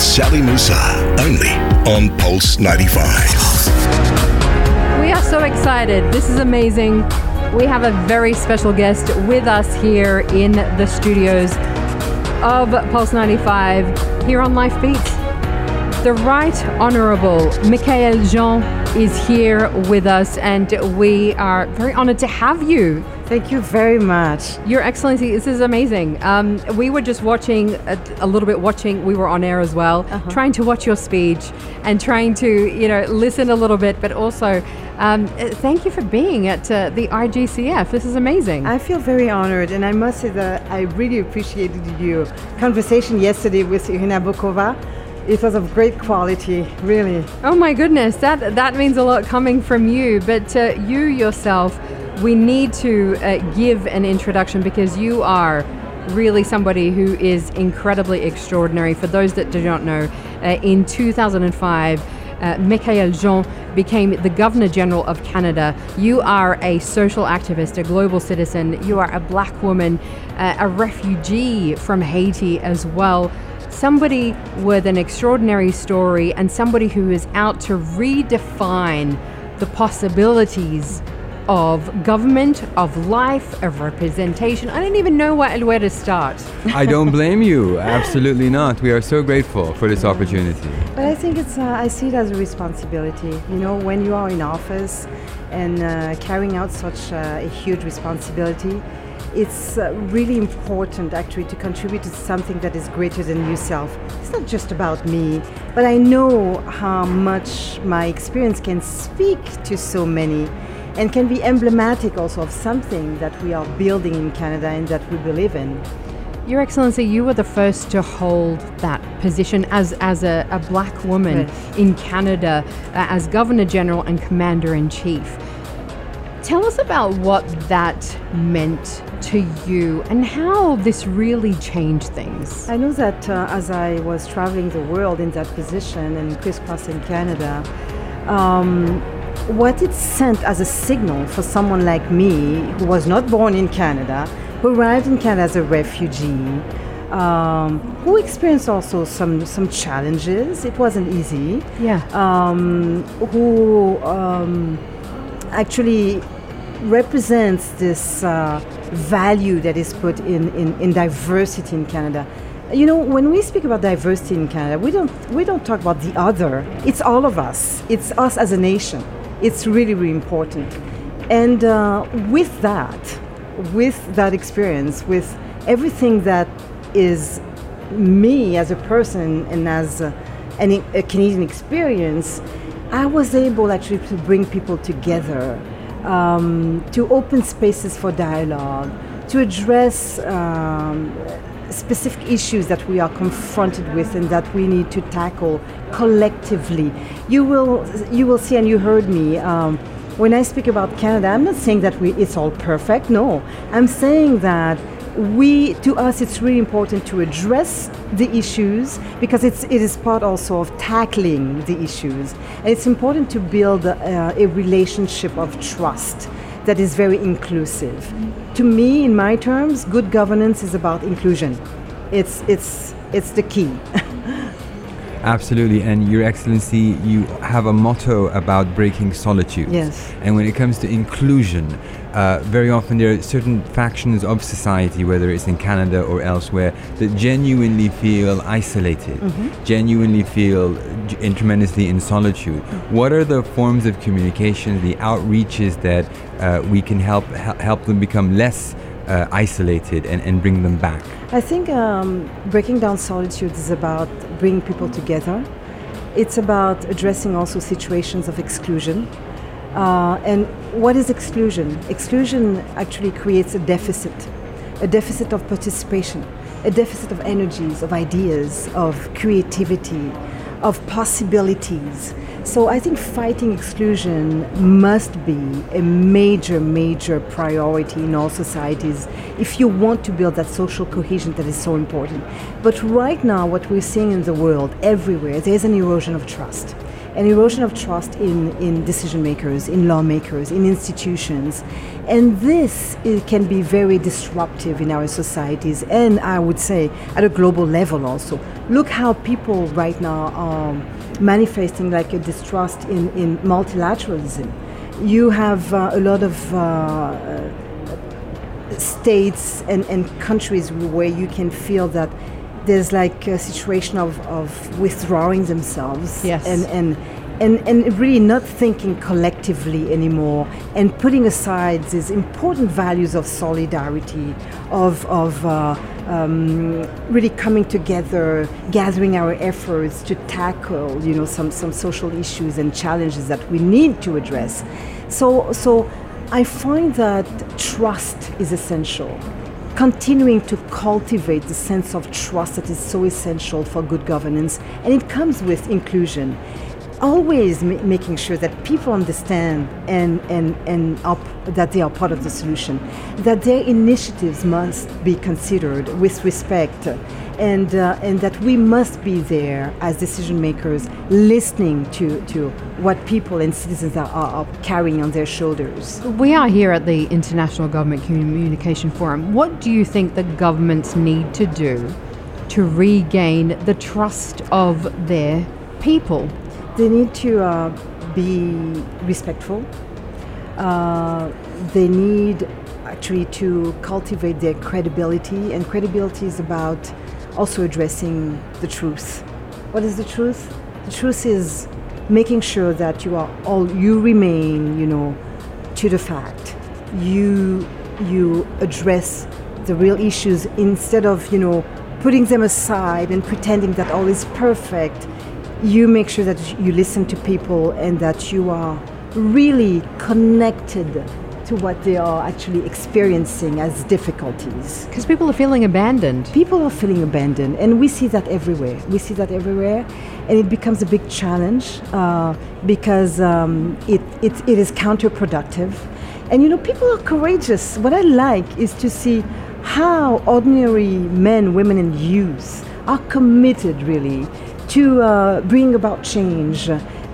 Sally Musa, only on Pulse 95. We are so excited. This is amazing. We have a very special guest with us here in the studios of Pulse 95 here on Life Beats. The Right Honourable Michaëlle Jean is here with us, and we are very honoured to have you. Thank you very much. Your Excellency, this is amazing. Um, we were just watching a, a, little bit, watching, we were on air as well, uh-huh. trying to watch your speech and trying to, you know, listen a little bit, but also um, thank you for being at uh, the IGCF. This is amazing. I feel very honored, and I must say that I really appreciated your conversation yesterday with Irina Bokova it was of great quality, really. Oh my goodness, that that means a lot coming from you. But uh, you yourself, we need to uh, give an introduction because you are really somebody who is incredibly extraordinary. For those that do not know, uh, in 2005. Uh, Michaëlle Jean became the Governor General of Canada. You are a social activist, a global citizen. You are a black woman, uh, a refugee from Haiti as well somebody with an extraordinary story and somebody who is out to redefine the possibilities of government, of life, of representation. I don't even know where, where to start. I don't blame you. Absolutely not. We are so grateful for this opportunity. But I think it's, uh, I see it as a responsibility. You know, when you are in office and uh, carrying out such uh, a huge responsibility, it's uh, really important actually to contribute to something that is greater than yourself. It's not just about me, but I know how much my experience can speak to so many and can be emblematic also of something that we are building in Canada and that we believe in. Your Excellency, you were the first to hold that position as, as a, a black woman in Canada, uh, as Governor General and Commander in Chief. Tell us about what that meant to you and how this really changed things. I know that uh, as I was traveling the world in that position and crisscrossing Canada, um, what it sent as a signal for someone like me, who was not born in Canada, who arrived in Canada as a refugee, um, who experienced also some some challenges. It wasn't easy. Yeah. Um, who um, actually represents this uh, value that is put in, in, in diversity in Canada. You know, when we speak about diversity in Canada, we don't, we don't talk about the other. It's all of us. It's us as a nation. It's really, really important. And uh, with that, with that experience, with everything that is me as a person and as a, an, a Canadian experience, I was able actually to bring people together um, to open spaces for dialogue, to address um, specific issues that we are confronted with and that we need to tackle collectively. You will, you will see, and you heard me. Um, when I speak about Canada, I'm not saying that we, it's all perfect. No, I'm saying that we to us it's really important to address the issues because it's it is part also of tackling the issues and it's important to build uh, a relationship of trust that is very inclusive to me in my terms good governance is about inclusion it's it's it's the key Absolutely, and Your Excellency, you have a motto about breaking solitude. Yes. And when it comes to inclusion, uh, very often there are certain factions of society, whether it's in Canada or elsewhere, that genuinely feel isolated, mm-hmm. genuinely feel g- tremendously in solitude. Mm-hmm. What are the forms of communication, the outreaches that uh, we can help help them become less uh, isolated and, and bring them back? I think um, breaking down solitude is about bringing people together. It's about addressing also situations of exclusion. Uh, and what is exclusion? Exclusion actually creates a deficit, a deficit of participation, a deficit of energies, of ideas, of creativity, of possibilities. So I think fighting exclusion must be a major, major priority in all societies if you want to build that social cohesion that is so important. But right now, what we're seeing in the world, everywhere, there's an erosion of trust. An erosion of trust in, in decision makers, in lawmakers, in institutions. And this it can be very disruptive in our societies and I would say at a global level also. Look how people right now are manifesting like a distrust in, in multilateralism. You have uh, a lot of uh, states and, and countries where you can feel that there's like a situation of, of withdrawing themselves Yes. and, and and and really not thinking collectively anymore and putting aside these important values of solidarity of of uh, um, really coming together gathering our efforts to tackle you know some some social issues and challenges that we need to address so so I find that trust is essential continuing to cultivate the sense of trust that is so essential for good governance, and it comes with inclusion. Always ma- making sure that people understand and, and, and that they are part of the solution, that their initiatives must be considered with respect, and, uh, and that we must be there as decision makers listening to, to what people and citizens are, are, carrying on their shoulders. We are here at the International Government Communication Forum. What do you think the governments need to do to regain the trust of their people? They need to uh, be respectful. Uh, they need actually to cultivate their credibility, and credibility is about also addressing the truth. What is the truth? The truth is making sure that you are all you remain, you know, to the fact. You you address the real issues instead of you know putting them aside and pretending that all is perfect you make sure that you listen to people and that you are really connected to what they are actually experiencing as difficulties. Because people are feeling abandoned. People are feeling abandoned, and we see that everywhere. We see that everywhere, and it becomes a big challenge uh, because um, it, it, it is counterproductive. And you know, people are courageous. What I like is to see how ordinary men, women, and youth are committed really to uh, bring about change,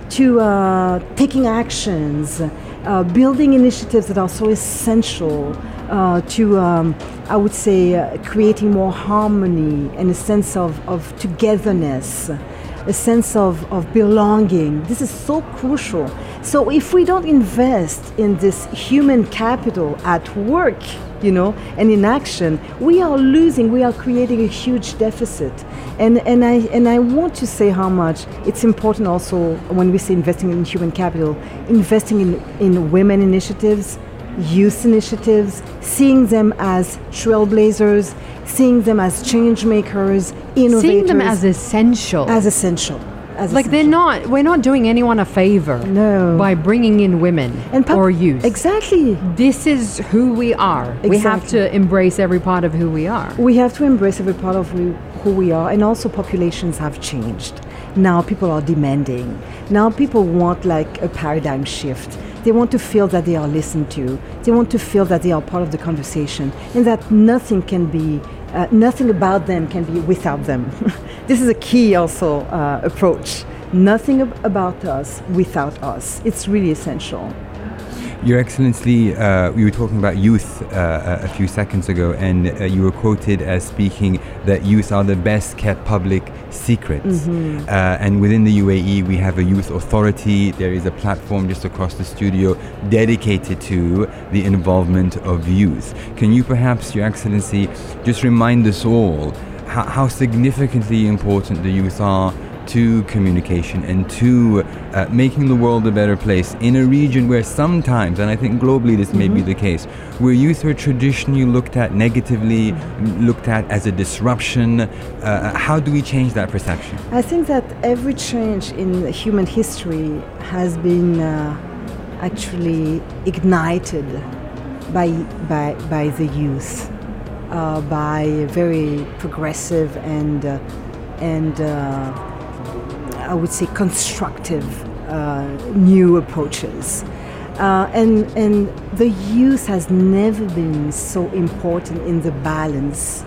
to uh, taking actions, uh, building initiatives that are so essential uh, to, um, I would say, uh, creating more harmony and a sense of, of togetherness, a sense of, of belonging. This is so crucial. So if we don't invest in this human capital at work, you know, and in action, we are losing, we are creating a huge deficit. And, and, I, and I want to say how much it's important also when we say investing in human capital, investing in, in women initiatives, youth initiatives, seeing them as trailblazers, seeing them as change makers, innovators. Seeing them as essential. as essential. As like they're not, we're not doing anyone a favor No. by bringing in women and pub- or youth. Exactly. this is who we are. We have to embrace every part of who we are. We have to embrace every part of who, who we are, and also populations have changed. Now people are demanding. Now people want like a paradigm shift. They want to feel that they are listened to. They want to feel that they are part of the conversation, and that nothing can be, uh, nothing about them can be without them. this is a key also uh, approach. Nothing ab- about us without us. It's really essential. Your Excellency, uh, we were talking about youth uh, a a few seconds ago, and uh, you were quoted as speaking that youth are the best kept public secrets. Uh, and within the UAE, we have a youth authority. There is a platform just across the studio dedicated to the involvement of youth. Can you perhaps, Your Excellency, just remind us all how, how significantly important the youth are to communication and to uh, making the world a better place in a region where sometimes, and I think globally this may be the case, where youth are traditionally looked at negatively, looked at as a disruption. Uh, how do we change that perception? I think that every change in human history has been uh, actually ignited by, by, by the youth, uh, by very progressive and, uh, and uh, I would say constructive uh, new approaches. Uh, and, and the youth has never been so important in the balance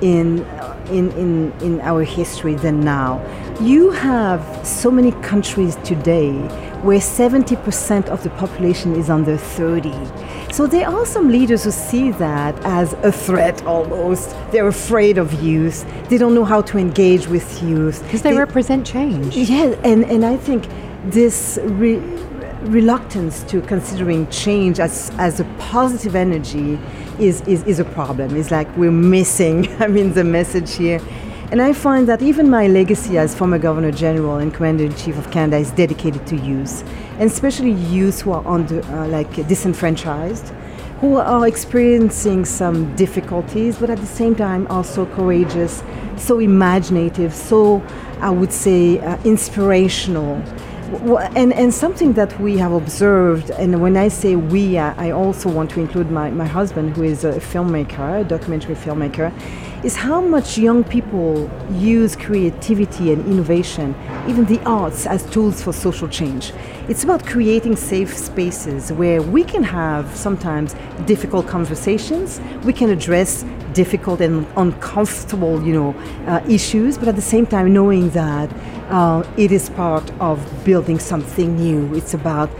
in, in, in, in our history than now. You have so many countries today where 70% of the population is under 30. So there are some leaders who see that as a threat almost. They're afraid of youth. They don't know how to engage with youth. Because they, they, represent change. Yeah, and, and I think this re- reluctance to considering change as, as a positive energy is, is, is a problem. It's like we're missing, I mean, the message here. And I find that even my legacy as former Governor General and Commander in Chief of Canada is dedicated to youth, and especially youth who are under, uh, like disenfranchised, who are experiencing some difficulties, but at the same time also courageous, so imaginative, so I would say uh, inspirational and, and something that we have observed, and when I say we, I also want to include my, my husband, who is a filmmaker, a documentary filmmaker, is how much young people use creativity and innovation, even the arts, as tools for social change. It's about creating safe spaces where we can have sometimes difficult conversations, we can address difficult and uncomfortable, you know, uh, issues, but at the same time knowing that uh, it is part of building something new. It's about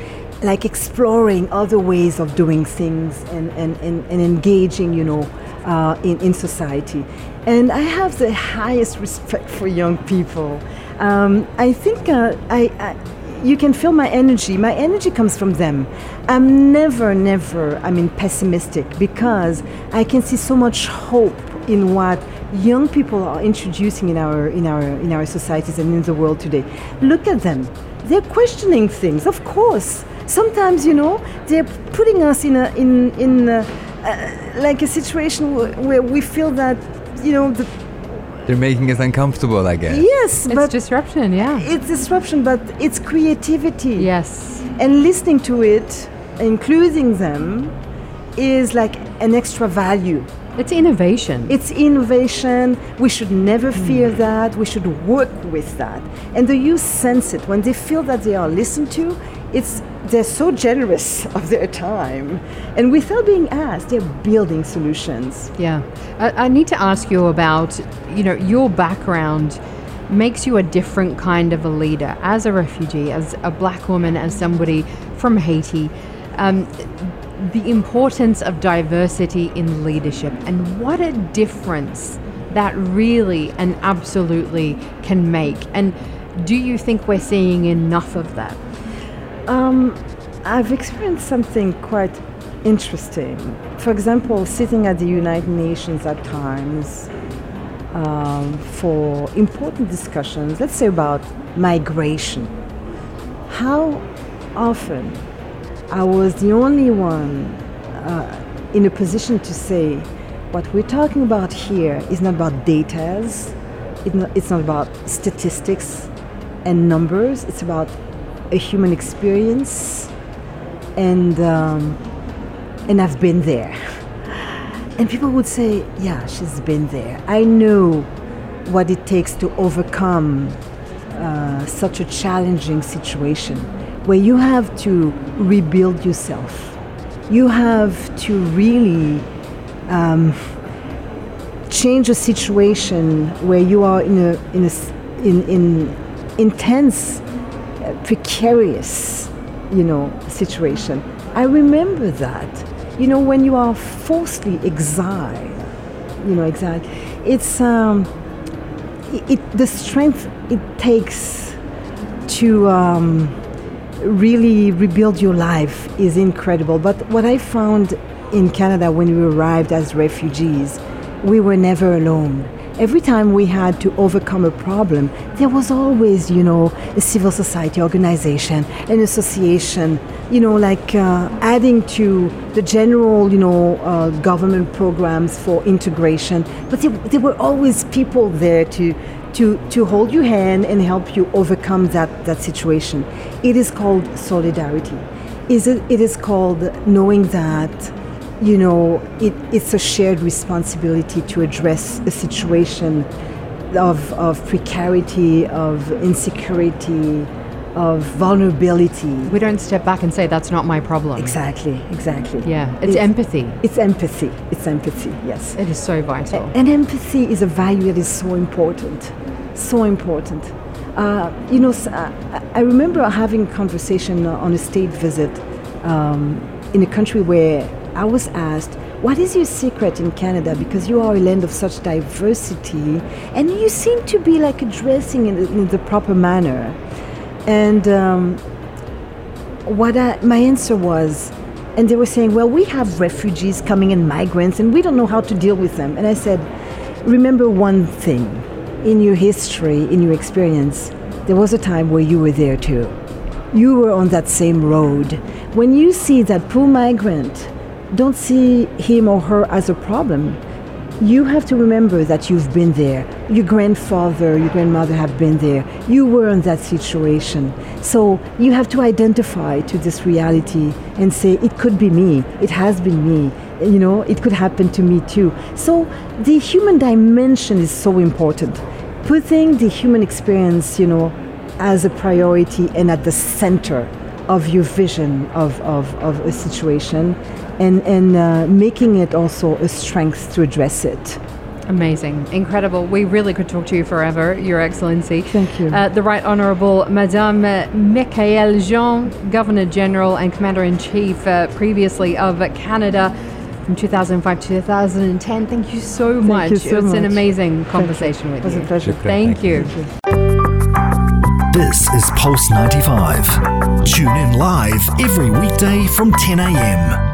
like exploring other ways of doing things and, and, and, and engaging, you know, uh, in, in society. And I have the highest respect for young people. Um, I think uh, I, I, you can feel my energy. My energy comes from them. I'm never, never, I mean, pessimistic because I can see so much hope in what young people are introducing in our in our in our societies and in the world today. Look at them. They're questioning things. Of course, sometimes you know they're putting us in a in in a, uh, like a situation where, we feel that you know the they're making us uncomfortable, I guess. Yes, it's but disruption. Yeah, it's disruption, but it's creativity. Yes, and listening to it, including them, is like an extra value. It's innovation. It's innovation. We should never hmm. fear that. We should work with that. And the youth sense it. When they feel that they are listened to, it's they're so generous of their time. And without being asked, they're building solutions. Yeah. I, I need to ask you about, you know, your background makes you a different kind of a leader as a refugee, as a black woman, as somebody from Haiti. Um, the importance of diversity in leadership and what a difference that really and absolutely can make. And do you think we're seeing enough of that? Um, I've experienced something quite interesting. For example, sitting at the United Nations at times um, for important discussions, let's say about migration. How often I was the only one uh, in a position to say what we're talking about here is not about data, it's not about statistics and numbers, it's about a human experience, and, um, and I've been there. And people would say, Yeah, she's been there. I know what it takes to overcome uh, such a challenging situation where you have to rebuild yourself. You have to really um, change a situation where you are in a in a in, in intense, precarious, you know, situation. I remember that. You know, when you are forcibly exiled, you know, exiled, it's um, it, it the strength it takes to. Um, really rebuild your life is incredible. But what I found in Canada when we arrived as refugees, we were never alone. Every time we had to overcome a problem, there was always, you know, a civil society organization, an association, you know, like uh, adding to the general, you know, uh, government programs for integration. But there, there were always people there to to, to hold your hand and help you overcome that, that situation. It is called solidarity. Is it, it is called knowing that you know it, it's a shared responsibility to address a situation of, of precarity, of insecurity, of vulnerability. We don't step back and say that's not my problem. Exactly, exactly. Yeah, it's, empathy. It's empathy. It's empathy. Yes. It is so vital. And empathy is a value that is so important, so important. Uh, you know, uh, I remember having a conversation on a state visit um, in a country where I was asked, "What is your secret in Canada? Because you are a land of such diversity, and you seem to be like addressing it in the proper manner." And um, what I, my answer was, and they were saying, well, we have refugees coming and migrants, and we don't know how to deal with them. And I said, remember one thing in your history, in your experience, there was a time where you were there too. You were on that same road. When you see that poor migrant, don't see him or her as a problem. You have to remember that you've been there. Your grandfather, your grandmother have been there. You were in that situation. So you have to identify to this reality and say, it could be me. It has been me. You know, it could happen to me too. So the human dimension is so important. Putting the human experience, you know, as a priority and at the center of your vision of, of, of a situation and, and uh, making it also a strength to address it. Amazing, incredible. We really could talk to you forever, Your Excellency. Thank you. Uh, the Right Honourable Madame Michaelle Jean, Governor General and Commander in Chief uh, previously of Canada from 2005 to 2010. Thank you so much. you so it was an much. amazing Thank you. conversation It with was you. a pleasure. Shukran. Thank Thank you. This is Pulse 95. Tune in live every weekday from 10 a.m.